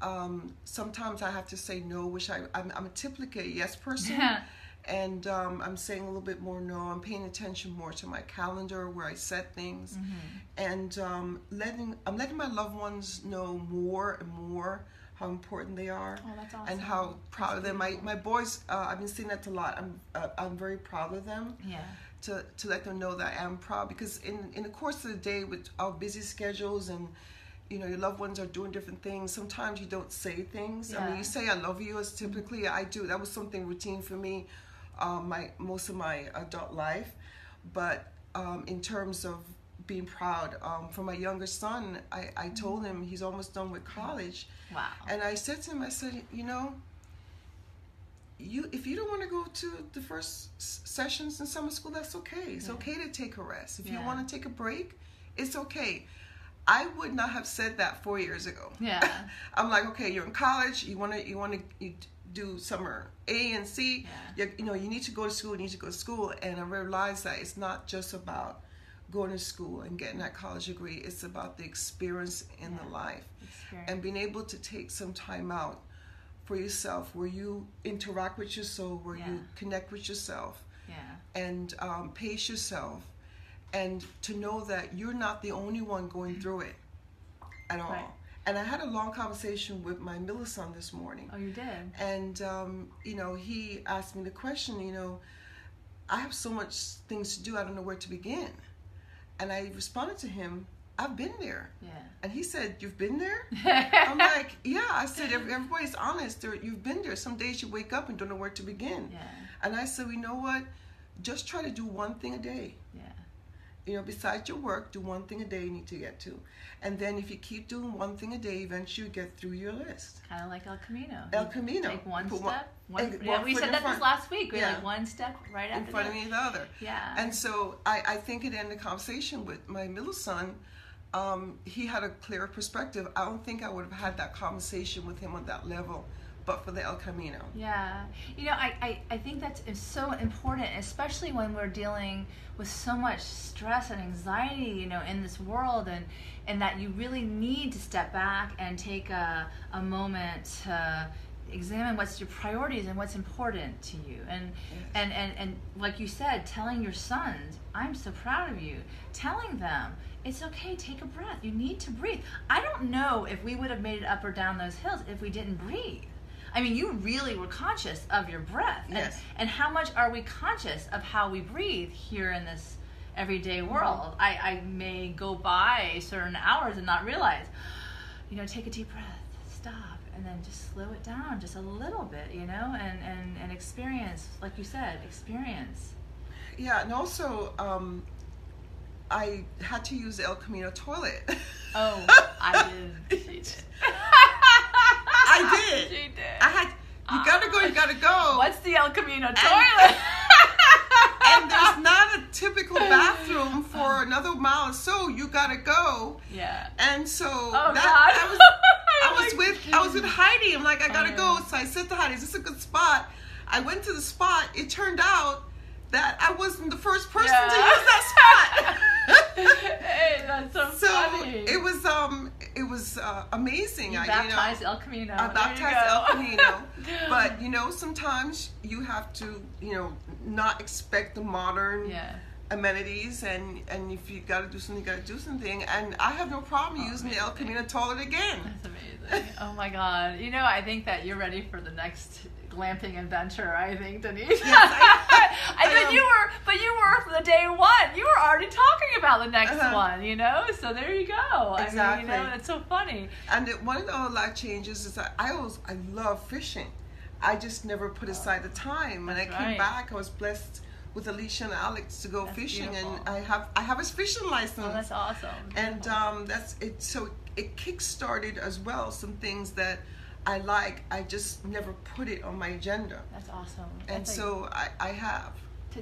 Um, sometimes I have to say no, which I, I'm, I'm typically a yes person. and um, I'm saying a little bit more no. I'm paying attention more to my calendar where I set things, Mhm. and um, letting I'm letting my loved ones know more and more how important they are, Oh, that's and how proud of them. My my boys, uh, I've been seeing that a lot. I'm uh, I'm very proud of them Yeah. to to let them know that I am proud because in in the course of the day with our busy schedules and you know your loved ones are doing different things sometimes you don't say things i mean Yeah. you say i love you as typically i do that was something routine for me um, my most of my adult life but um, in terms of being proud um, for my younger son I, I told him he's almost done with college Wow. and I said to him, I said, you know, you if you don't want to go to the first s- sessions in summer school, that's okay. It's Yeah. okay to take a rest. If you want to take a break, it's okay. I would not have said that four years ago. Yeah. I'm like, okay, you're in college. You want to you want to do summer A and C. Yeah. You, you know, you need to go to school. You need to go to school, and I realized that it's not just about going to school and getting that college degree. It's about the experience in the life Experience. and being able to take some time out for yourself, where you interact with your soul, where Yeah. you connect with yourself, yeah. and um, pace yourself, and to know that you're not the only one going through it at all. Right. And I had a long conversation with my middle son this morning, Oh, you did. and um, you know he asked me the question, you know, I have so much things to do, I don't know where to begin, and I responded to him, I've been there, Yeah. and he said, You've been there. I'm like, yeah. I said, everybody's honest. You've been there. Some days you wake up and don't know where to begin. yeah. And I said, you know what? Just try to do one thing a day. You know, besides your work, do one thing a day you need to get to. And then if you keep doing one thing a day, eventually you get through your list. Kind of like El Camino. El Camino. Take one Put step. one- yeah, we said that front. this last week. We Yeah. like one step right in after front the of me the other. Yeah. And so I, I think it ended the conversation with my middle son. Um, he had a clearer perspective. I don't think I would have had that conversation with him on that level, but for the El Camino. Yeah. You know, I, I, I think that's so important, especially when we're dealing with so much stress and anxiety, you know, in this world and and that you really need to step back and take a, a moment to examine what's your priorities and what's important to you. And Yes. and, and, and like you said, telling your sons, I'm so proud of you. Telling them, it's okay, take a breath. You need to breathe. I don't know if we would have made it up or down those hills if we didn't breathe. I mean, you really were conscious of your breath. And, Yes. and how much are we conscious of how we breathe here in this everyday Mm-hmm. world? I, I may go by certain hours and not realize, you know, take a deep breath, stop, and then just slow it down just a little bit, you know, and, and, and experience, like you said, experience. Yeah, and also um, I had to use the El Camino toilet. Oh, I did. Did. I did. She did. I had. You gotta go. You gotta go. What's the El Camino toilet? and there's not a typical bathroom for another mile or so. You gotta go. yeah. And so Oh that. I oh, was I was with I was with Heidi. I'm like, I gotta go. Oh. So I said to Heidi, "Is this a good spot?" I went to the spot. It turned out that I wasn't the first person to use that spot. hey, that's so, so funny. it was um it was uh, amazing. You I, baptized you know, El Camino. I baptized. El Camino. but you know, sometimes you have to you know not expect the modern yeah. amenities and and if you got to do something, you got to do something. And I have no problem Oh, using the El. Camino toilet again. That's amazing. Oh my God. You know, I think that you're ready for the next glamping adventure, I think, Denise. Yes, I- I I bet am. you were, but you were from the day one. You were already talking about the next Uh-huh. one, you know? So there you go. I mean, Exactly. you know, it's so funny. And it, one of the other life changes is that I always I love fishing. I just never put aside the time. When I came right. back, I was blessed with Alicia and Alex to go That's fishing, beautiful. and I have I have a fishing license. Oh, that's awesome. and um, that's it. So it kick-started as well some things that I like. I just never put it on my agenda, that's awesome. and That's like- so I, I have.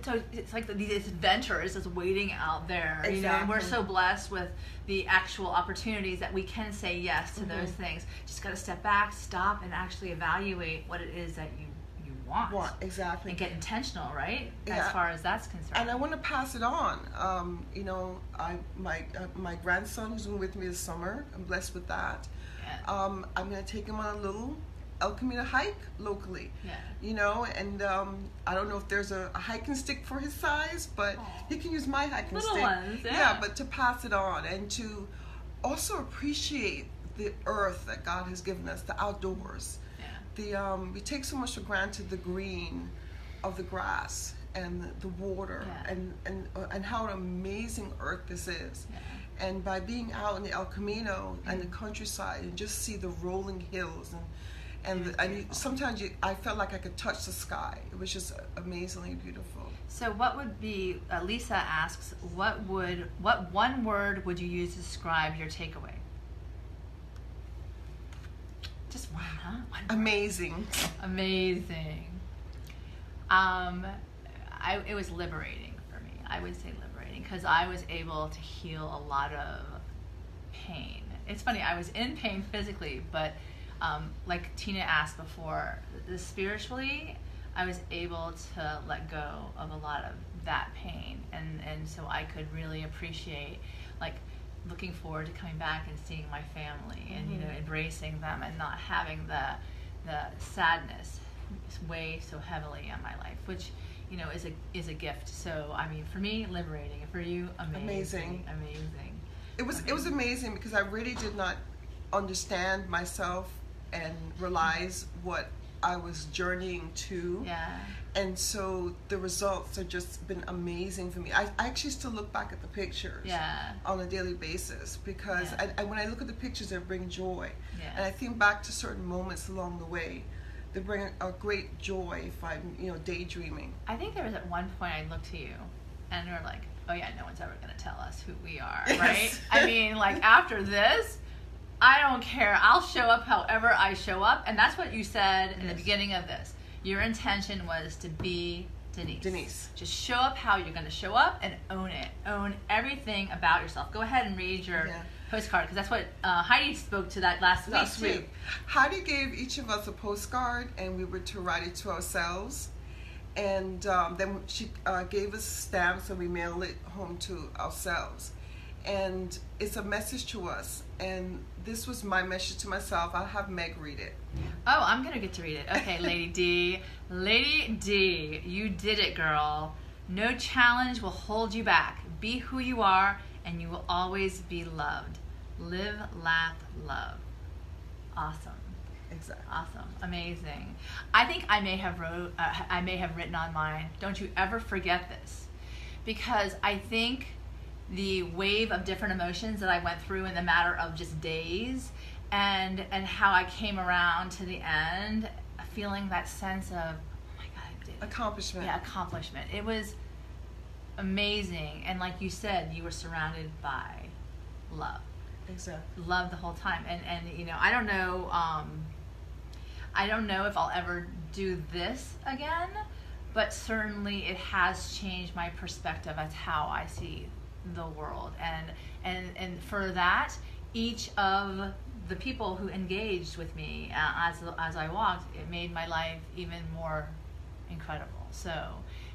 so it's like the, these adventures just waiting out there you know and we're so blessed with the actual opportunities that we can say yes to those Mm-hmm. things just got to step back stop and actually evaluate what it is that you you want, Want exactly. and get intentional right as far as that's concerned and I want to pass it on. Um, you know, I my uh, my grandson who's been with me this summer. I'm blessed with that. Yeah. Um, I'm gonna take him on a little El Camino hike locally. yeah You know, and um, I don't know if there's a, a hiking stick for his size, but Aw. he can use my hiking Little stick. ones, yeah. but to pass it on and to also appreciate the earth that God has given us, the outdoors. yeah The um, we take so much for granted the green of the grass and the, the water Yeah. and and uh, and how an amazing earth this is. yeah And by being out in the El Camino and the countryside and just see the rolling hills and and, the, and you, sometimes you, I felt like I could touch the sky. It was just amazingly beautiful. so what would be uh, lisa asks what would what one word would you use to describe your takeaway just one huh one word. Amazing. Amazing. Um, I, it was liberating for me. I would say liberating because I was able to heal a lot of pain. It's funny, I was in pain physically, but um, like Tina asked before, the spiritually, I was able to let go of a lot of that pain, and and so I could really appreciate like looking forward to coming back and seeing my family and you know embracing them and not having the the sadness weigh so heavily on my life which you know is a is a gift so i mean for me liberating for you amazing Amazing. amazing It was it was amazing because I really did not understand myself and realize what I was journeying to. yeah And so the results have just been amazing for me. I, I actually still look back at the pictures yeah on a daily basis because Yeah. I, I, when I look at the pictures, they bring joy. Yeah. And I think back to certain moments along the way. They bring a, great joy if I'm, you know, daydreaming. i think there was at one point i looked to you and we were like oh yeah no one's ever going to tell us who we are Yes. right i mean like after this I don't care. I'll show up however I show up. And that's what you said in the beginning of this. Your intention was to be Denise. Denise. Just show up how you're going to show up and own it. Own everything about yourself. Go ahead and read your Yeah. Postcard because that's what uh, Heidi spoke to that last, Last week, too. Heidi gave each of us a postcard, and we were to write it to ourselves. And um, then she uh, gave us stamps, and we mailed it home to ourselves. And it's a message to us. And this was my message to myself. I'll have Meg read it. Oh, I'm gonna get to read it. Okay, Lady D. Lady D, you did it, girl. No challenge will hold you back. Be who you are, and you will always be loved. Live, laugh, love. Awesome. Exactly. Awesome, amazing. I think I may have wrote, uh, I may have written on mine. Don't you ever forget this, because I think the wave of different emotions that I went through in the matter of just days, and and how I came around to the end, feeling that sense of, oh my God, I did it. Accomplishment. Yeah, accomplishment. It was amazing, and like you said, you were surrounded by love Exactly. love the whole time. And and you know i don't know um i don't know if i'll ever do this again but certainly it has changed my perspective. As how i see the world. And and and for that each of the people who engaged with me uh, as as i walked it made my life even more incredible. So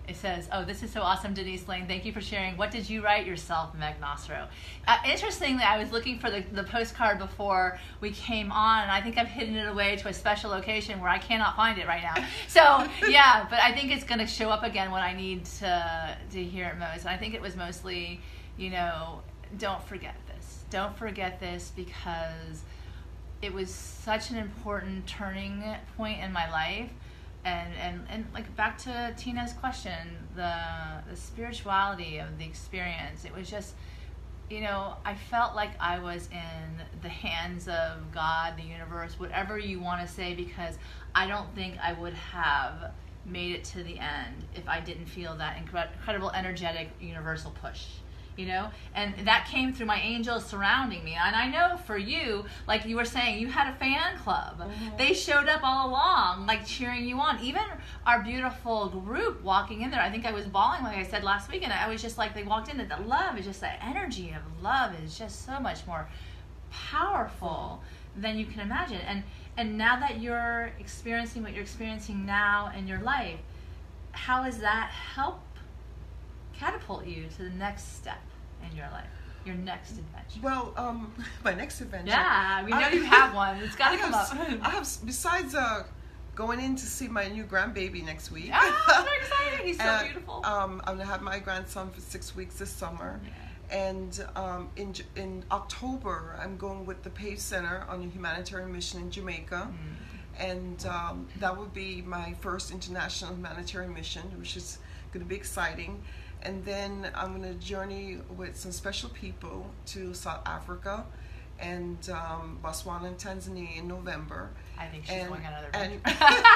it says, "Oh, this is so awesome, Denise Lane. Thank you for sharing. What did you write yourself, Meg Nostro?" Uh, interestingly, I was looking for the, the postcard before we came on, and I think I've hidden it away to a special location where I cannot find it right now. So yeah, but I think it's going to show up again when I need to to hear it most. And I think it was mostly, you know, don't forget this. Don't forget this because it was such an important turning point in my life and and and like back to Tina's question the the spirituality of the experience it was just you know I felt like I was in the hands of God the universe whatever you want to say because I don't think I would have made it to the end if I didn't feel that incredible energetic universal push you know? And that came through my angels surrounding me. And i know for you like you were saying you had a fan club. Mm-hmm. They showed up all along like cheering you on. Even our beautiful group walking in there i think i was bawling like i said last week and i was just like they walked in and the love is just that energy of love is just so much more powerful than you can imagine. And and now that you're experiencing what you're experiencing now in your life how has that helped catapult you to the next step in your life, your next adventure. Well, um, my next adventure. Yeah, we know I- you have one. It's got to come have, up. I have besides uh, going in to see my new grandbaby next week. I'm so excited. He's so beautiful. Um, I'm gonna have my grandson for six weeks this summer. And um, in in October, I'm going with the PACE Center on a humanitarian mission in Jamaica, Mm. and um, that will be my first international humanitarian mission, which is going to be exciting. And then I'm going to journey with some special people to South Africa and um, Botswana and Tanzania in November. I think she's and- going on another and-.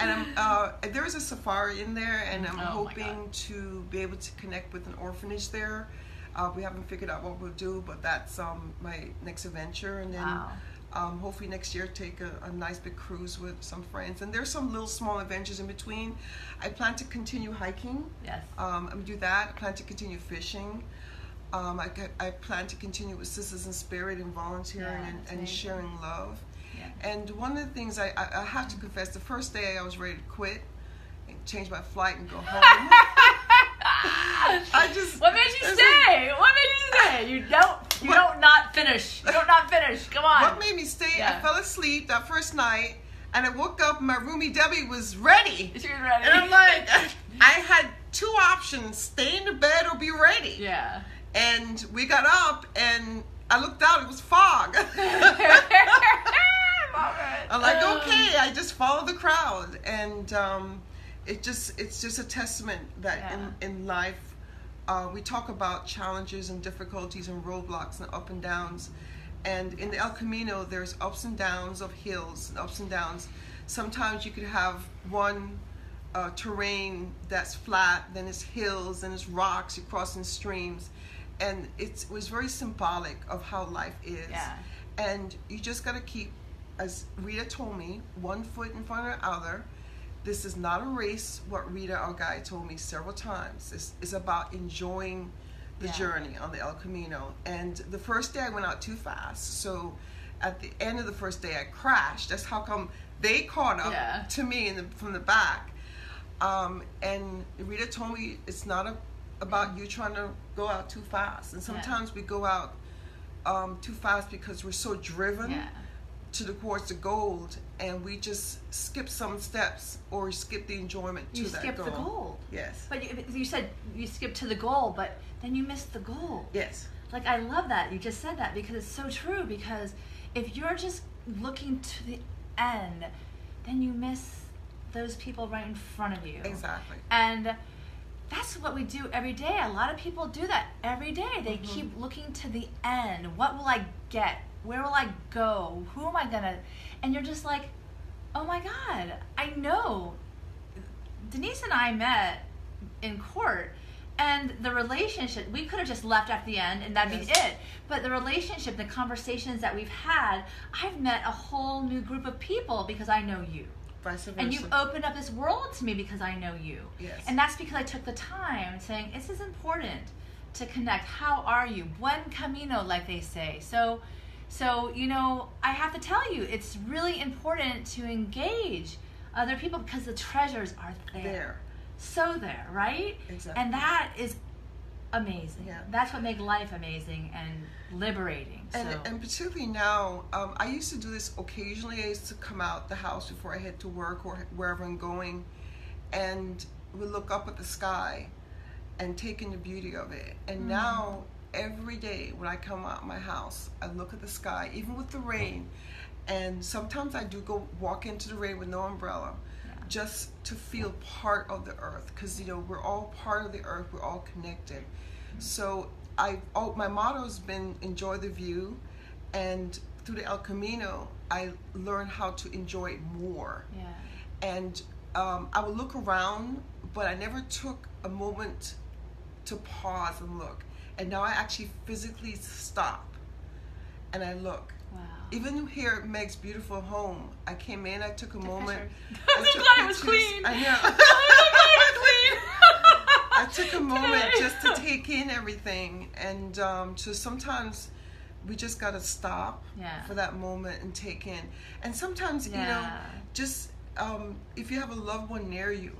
And I'm, uh, there is a safari in there, and I'm Oh hoping to be able to connect with an orphanage there. Uh, we haven't figured out what we'll do, but that's um, my next adventure. And then Wow. Um, hopefully next year take a, a nice big cruise with some friends. And there's some little small adventures in between. I plan to continue hiking. yes. Um, I'm gonna do that. I plan to continue fishing. Um, I, I plan to continue with Sisters in Spirit and volunteering Yeah, and, and sharing love. Yeah. And one of the things I, I, I have to confess, the first day I was ready to quit and change my flight and go home. I just What made you stay? What made you stay? You don't. You What- don't not finish. You don't not finish. Come on. What made me stay? Yeah. I fell asleep that first night, and I woke up. My roomie Debbie was ready, She was ready. and I'm like, I had two options: stay in the bed or be ready. yeah. And we got up, and I looked out. It was fog. I'm like, okay, I just follow the crowd, and um, it just it's just a testament that Yeah. in in life. Uh, we talk about challenges and difficulties and roadblocks and up and downs. And in the El Camino, there's ups and downs of hills and ups and downs. Sometimes you could have one uh, terrain that's flat, then it's hills, and it's rocks, you're crossing streams. And it's, it was very symbolic of how life is. Yeah. And you just got to keep, as Rita told me, one foot in front of the other. This is not a race, what Rita, our guide, told me several times. It's, it's about enjoying the Yeah. journey on the El Camino. And the first day I went out too fast. So at the end of the first day, I crashed. That's how come they caught up Yeah. to me in the, from the back. Um, and Rita told me it's not a, about you trying to go out too fast. And sometimes we go out um, too fast because we're so driven Yeah. To the towards the gold, and we just skip some steps or skip the enjoyment to You that skipped goal. the goal. Yes. But you, you said you skipped to the goal, but then you missed the goal. Yes. Like I love that you just said that because it's so true. Because if you're just looking to the end, then you miss those people right in front of you. Exactly. And that's what we do every day. A lot of people do that every day. They Mhm. keep looking to the end. What will I get? Where will I go? Who am I gonna? And you're just like, oh my god, I know. Denise and I met in court, and the relationship we could have just left at the end, and that'd be it. But the relationship, the conversations that we've had, I've met a whole new group of people because I know you. And you've opened up this world to me because I know you. Yes. And that's because I took the time saying, this is important to connect. How are you? Buen camino, like they say. So, so you know, I have to tell you, it's really important to engage other people because the treasures are there. there. So there, right? Exactly. And that is amazing. Yeah. That's what makes life amazing and liberating. And, so, and particularly now, um, I used to do this occasionally. I used to come out the house before I head to work or wherever I'm going, and we look up at the sky and take in the beauty of it. And Mm. now, every day when I come out my house, I look at the sky, even with the rain. And sometimes I do go walk into the rain with no umbrella, Yeah. just to feel part of the earth. Because you know we're all part of the earth. We're all connected. So I, oh, my motto has been enjoy the view, and through the El Camino, I learned how to enjoy it more. yeah. And um, I would look around, but I never took a moment to pause and look. And now I actually physically stop, and I look. Wow. Even here at Meg's beautiful home, I came in, I took a moment. I I'm so took glad it was clean. I know. I'm so glad it was clean. I took a moment just to take in everything, and um, so sometimes we just gotta stop Yeah. for that moment and take in. And sometimes you know, just um, if you have a loved one near you,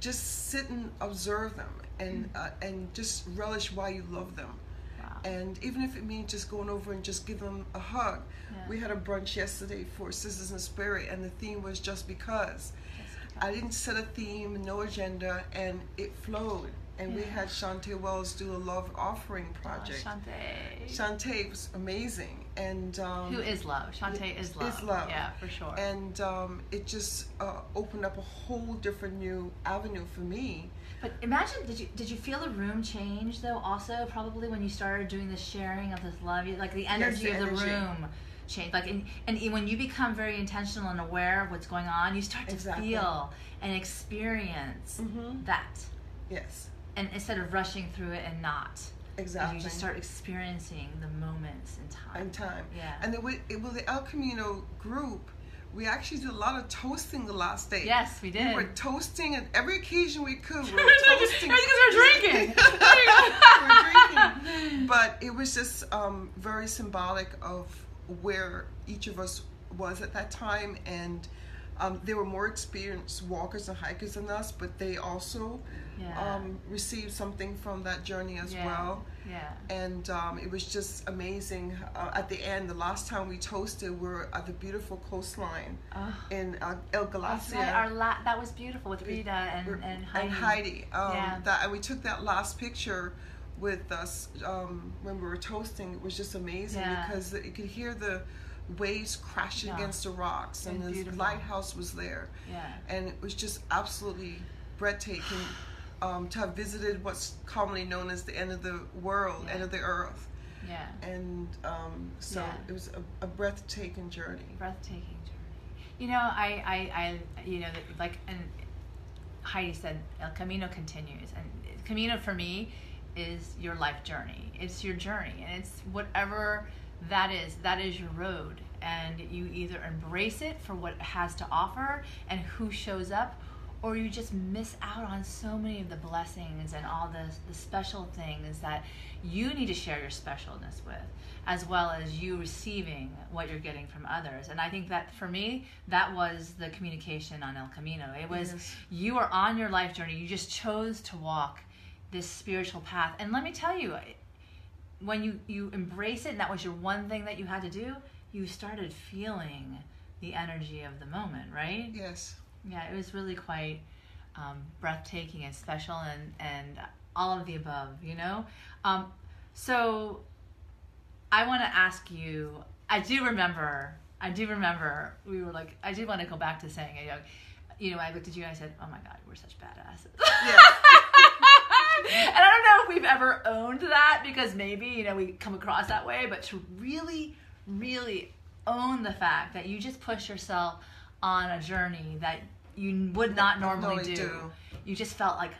just sit and observe them and uh, and just relish why you love them. Wow. And even if it means just going over and just give them a hug. Yeah. We had a brunch yesterday for Sisters in Spirit, and the theme was just because. Just I didn't set a theme, no agenda, and it flowed. And we had Shantae Wells do a love offering project. Oh, Shantae. Shantae was amazing, and um, Who is love? Shantae is love. Is love. Yeah, for sure. and um, it just uh, opened up a whole different new avenue for me. But imagine, did you did you feel the room change though? Also, probably when you started doing the sharing of this love, you- like the energy the of the energy. room changed. Like, and, and when you become very intentional and aware of what's going on, you start to Exactly. feel and experience Mm-hmm. that, Yes, and instead of rushing through it and not. exactly. You just start experiencing the moments in time. and time. Yeah. And then with, with the El Camino group, we actually did a lot of toasting the last day. yes, we did. We were toasting at every occasion we could. We were toasting. because we're drinking. we're drinking. But it was just um, very symbolic of where each of us was at that time, and um, they were more experienced walkers and hikers than us, but they also Yeah. um, received something from that journey as Yeah. well. yeah. And um, it was just amazing. Uh, at the end, the last time we toasted, we were at the beautiful coastline Oh. in uh, El Galicia. right. Our la- that was beautiful with Rita and, and Heidi. and Heidi. Um, Yeah. that, and we took that last picture with us um, when we were toasting. It was just amazing Yeah. because you could hear the waves crashing Yeah. against the rocks, and the lighthouse was there, Yeah. and it was just absolutely breathtaking. Um, to have visited what's commonly known as the end of the world, Yeah. end of the earth, Yeah. and um, so Yeah. it was a, a breathtaking journey. breathtaking journey. You know, I, I, I you know, like, and Heidi said, El Camino continues, and Camino for me is your life journey. It's your journey, and it's whatever that is. That is your road, and you either embrace it for what it has to offer and who shows up, or you just miss out on so many of the blessings and all the the special things that you need to share your specialness with as well as you receiving what you're getting from others and i think that for me that was the communication on el camino it was Yes. you are on your life journey you just chose to walk this spiritual path and let me tell you when you you embrace it and that was your one thing that you had to do you started feeling the energy of the moment right Yes. yeah, it was really quite um, breathtaking and special, and and all of the above. You know, um, so I want to ask you. I do remember. I do remember. We were like. I do want to go back to saying. You know, you know, I looked at you and I said, "Oh my God, we're such badasses." Yes. and I don't know if we've ever owned that because maybe, you know, we come across that way, but to really, really own the fact that you just push yourself on a journey that you would not normally do. do. You just felt like,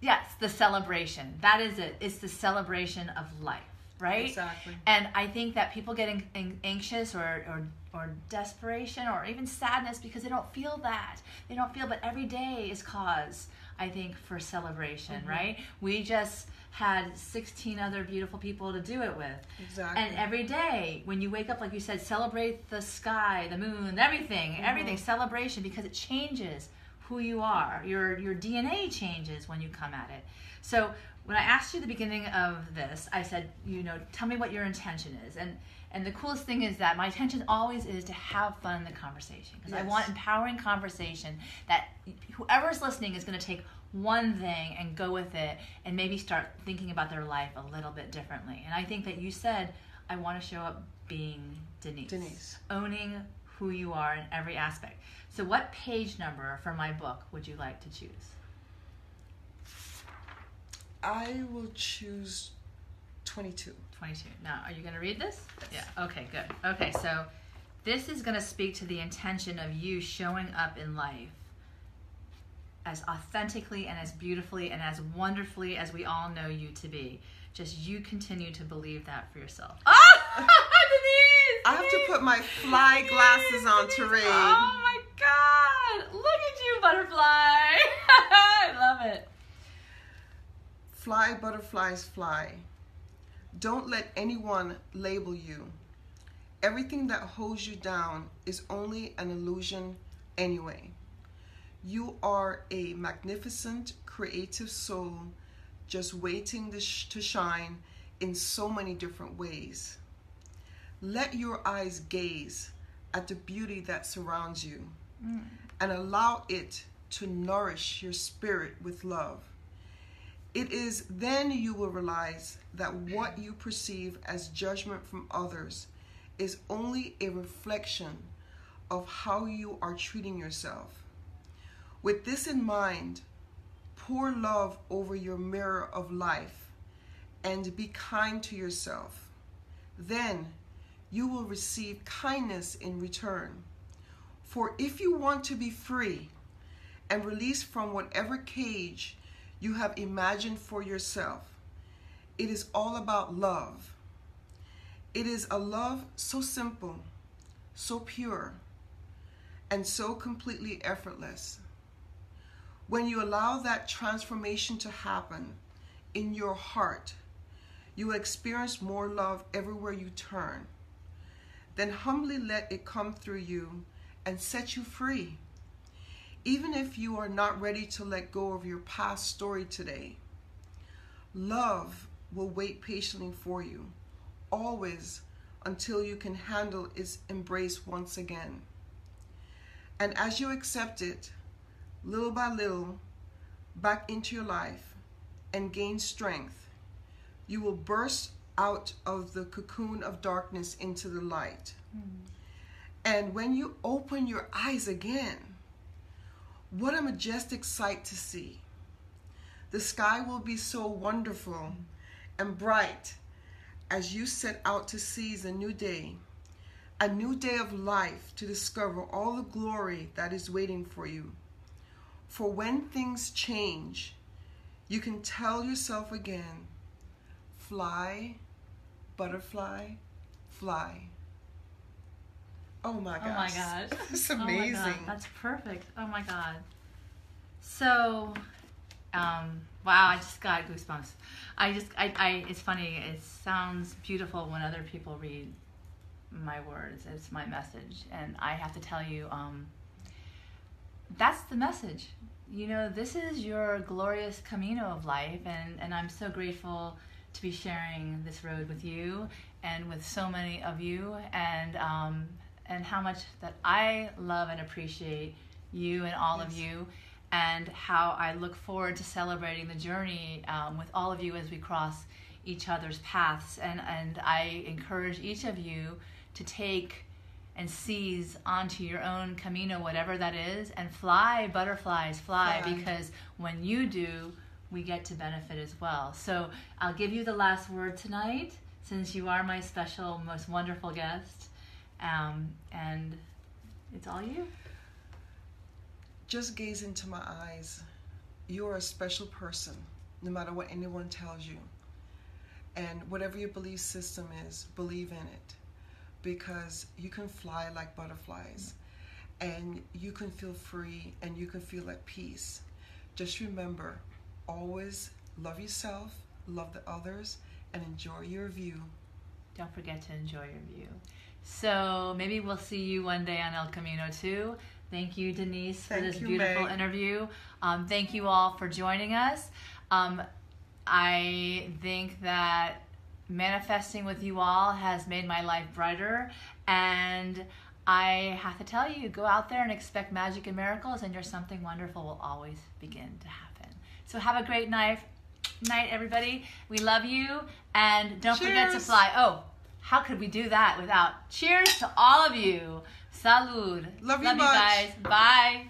yes, the celebration. That is it. It's the celebration of life, right? Exactly. And I think that people get an- an- anxious or, or or desperation or even sadness because they don't feel that. They don't feel, but every day is cause, I think, for celebration, Mm-hmm. right? We just had 16 other beautiful people to do it with. Exactly. And every day, when you wake up, like you said, celebrate the sky, the moon, everything, Mm-hmm. everything, celebration because it changes who you are. Your your DNA changes when you come at it. So when I asked you at the beginning of this, I said, you know, tell me what your intention is. And and the coolest thing is that my intention always is to have fun in the conversation because I want empowering conversation that whoever's listening is going to take one thing and go with it and maybe start thinking about their life a little bit differently. And I think that you said, I want to show up being Denise. Denise. Owning who you are in every aspect. So, what page number for my book would you like to choose? I will choose 22. 22. Now, are you going to read this? Yeah. Okay, good. Okay, so this is going to speak to the intention of you showing up in life as authentically and as beautifully and as wonderfully as we all know you to be. Just you continue to believe that for yourself. Ah! Denise! I have to put my fly glasses on to read. Oh my god! Look at you, butterfly! I love it. Fly, butterflies, fly. Don't let anyone label you. Everything that holds you down is only an illusion anyway. You are a magnificent, creative soul just waiting to, sh- to shine in so many different ways. Let your eyes gaze at the beauty that surrounds you mm. and allow it to nourish your spirit with love. It is then you will realize that what you perceive as judgment from others is only a reflection of how you are treating yourself. With this in mind, pour love over your mirror of life and be kind to yourself. Then you will receive kindness in return. For if you want to be free and released from whatever cage you have imagined for yourself, it is all about love. It is a love so simple, so pure, and so completely effortless. When you allow that transformation to happen in your heart, you will experience more love everywhere you turn. then humbly let it come through you and set you free. Even if you are not ready to let go of your past story today, love will wait patiently for you, always until you can handle its embrace once again. And as you accept it, little by little, back into your life and gain strength, you will burst out of the cocoon of darkness into the light. Mm. And when you open your eyes again, what a majestic sight to see. The sky will be so wonderful and bright as you set out to seize a new day, a new day of life to discover all the glory that is waiting for you. For when things change, you can tell yourself again, fly, butterfly, fly. Oh my gosh. Oh my gosh. That's amazing. Oh That's perfect. Oh my god. So, um, wow, I just got goosebumps. I just, I, I, it's funny. It sounds beautiful when other people read my words. It's my message, and I have to tell you, um, that's the message. You know, this is your glorious camino of life, and and I'm so grateful to be sharing this road with you and with so many of you, and um, and how much that I love and appreciate you and all yes. of you, and how I look forward to celebrating the journey um, with all of you as we cross each other's paths. And, and I encourage each of you to take and seize onto your own camino, whatever that is, and fly, butterflies, fly, fly, because when you do, we get to benefit as well. So I'll give you the last word tonight, since you are my special, most wonderful guest. Um, and it's all you. Just gaze into my eyes. You are a special person, no matter what anyone tells you. And whatever your belief system is, believe in it. Because you can fly like butterflies. And you can feel free and you can feel at peace. Just remember, always love yourself, love the others, and enjoy your view. Don't forget to enjoy your view. So maybe we'll see you one day on El Camino too. Thank you, Denise, for this beautiful Meg. interview. Um, thank you all for joining us. Um, I think that manifesting with you all has made my life brighter, and I have to tell you, go out there and expect magic and miracles, and your something wonderful will always begin to happen. So have a great night, night, everybody. We love you, and don't Cheers. forget to fly. Oh how could we do that without cheers to all of you? Salud. Love you, Love you guys. Bye.